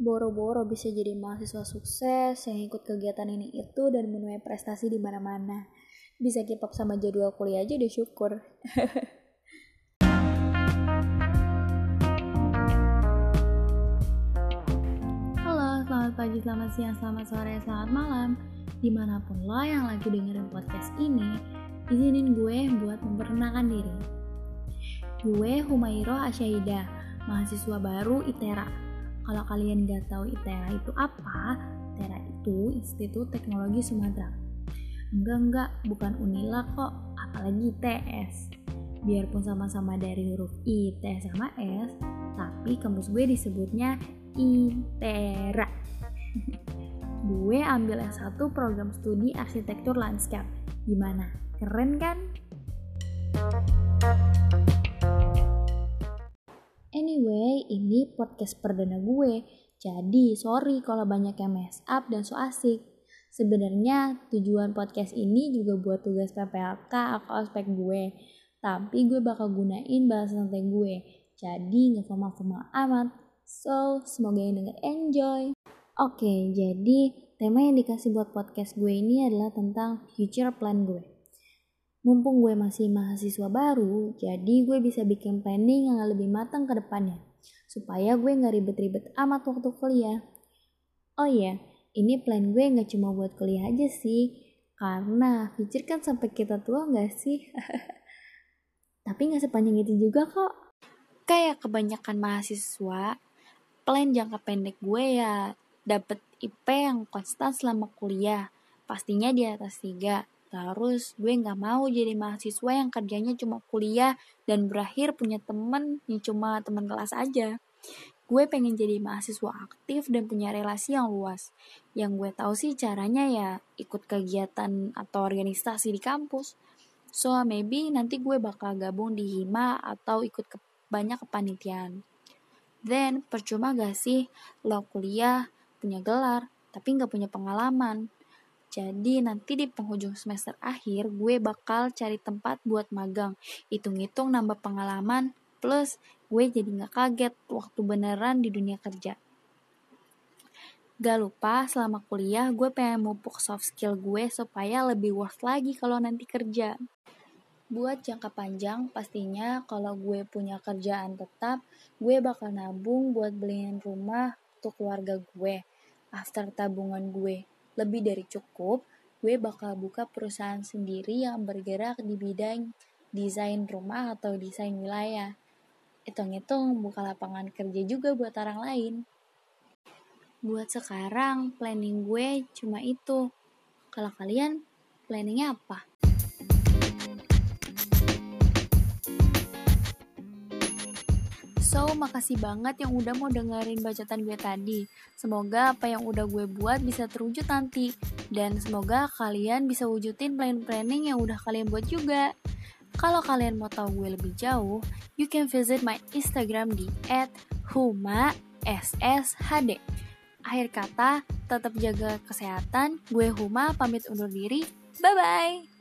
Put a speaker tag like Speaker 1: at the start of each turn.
Speaker 1: boro-boro bisa jadi mahasiswa sukses yang ikut kegiatan ini itu dan menuai prestasi di mana-mana. Bisa keep up sama jadwal kuliah aja udah syukur. Halo, selamat pagi, selamat siang, selamat sore, selamat malam. Di mana pun lo yang lagi dengerin podcast ini, izinin gue buat memperkenalkan diri. Gue Humairo Asyaidah, mahasiswa baru ITERA kalau kalian nggak tahu ITERA itu apa, ITERA itu Institut Teknologi Sumatera. Enggak enggak, bukan Unila kok, apalagi ITS. Biarpun sama-sama dari huruf I, T sama S, tapi kampus gue disebutnya ITERA. gue ambil S1 program studi arsitektur landscape. Gimana? Keren kan? Anyway, podcast perdana gue. Jadi, sorry kalau banyak yang mess up dan so asik. Sebenarnya tujuan podcast ini juga buat tugas PPLK atau aspek gue. Tapi gue bakal gunain bahasa santai gue. Jadi nggak formal-formal amat. So, semoga yang denger enjoy. Oke, jadi tema yang dikasih buat podcast gue ini adalah tentang future plan gue. Mumpung gue masih mahasiswa baru, jadi gue bisa bikin planning yang lebih matang ke depannya. Supaya gue nggak ribet-ribet amat waktu kuliah. Oh iya, ini plan gue nggak cuma buat kuliah aja sih. Karena future kan sampai kita tua nggak sih? Tapi nggak sepanjang itu juga kok. Kayak kebanyakan mahasiswa, plan jangka pendek gue ya dapet IP yang konstan selama kuliah. Pastinya di atas 3 Terus gue gak mau jadi mahasiswa yang kerjanya cuma kuliah dan berakhir punya temen yang cuma teman kelas aja. Gue pengen jadi mahasiswa aktif dan punya relasi yang luas. Yang gue tahu sih caranya ya ikut kegiatan atau organisasi di kampus. So maybe nanti gue bakal gabung di Hima atau ikut ke banyak kepanitiaan. Then percuma gak sih lo kuliah, punya gelar, tapi gak punya pengalaman. Jadi nanti di penghujung semester akhir gue bakal cari tempat buat magang. Hitung-hitung nambah pengalaman plus gue jadi gak kaget waktu beneran di dunia kerja. Gak lupa selama kuliah gue pengen mupuk soft skill gue supaya lebih worth lagi kalau nanti kerja. Buat jangka panjang pastinya kalau gue punya kerjaan tetap, gue bakal nabung buat beliin rumah untuk keluarga gue. After tabungan gue lebih dari cukup, gue bakal buka perusahaan sendiri yang bergerak di bidang desain rumah atau desain wilayah. Hitung-hitung buka lapangan kerja juga buat orang lain. Buat sekarang, planning gue cuma itu. Kalau kalian, planningnya apa? So, makasih banget yang udah mau dengerin bacotan gue tadi. Semoga apa yang udah gue buat bisa terwujud nanti. Dan semoga kalian bisa wujudin plan-planning yang udah kalian buat juga. Kalau kalian mau tahu gue lebih jauh, you can visit my Instagram di @huma_sshd. Akhir kata, tetap jaga kesehatan. Gue Huma pamit undur diri. Bye bye.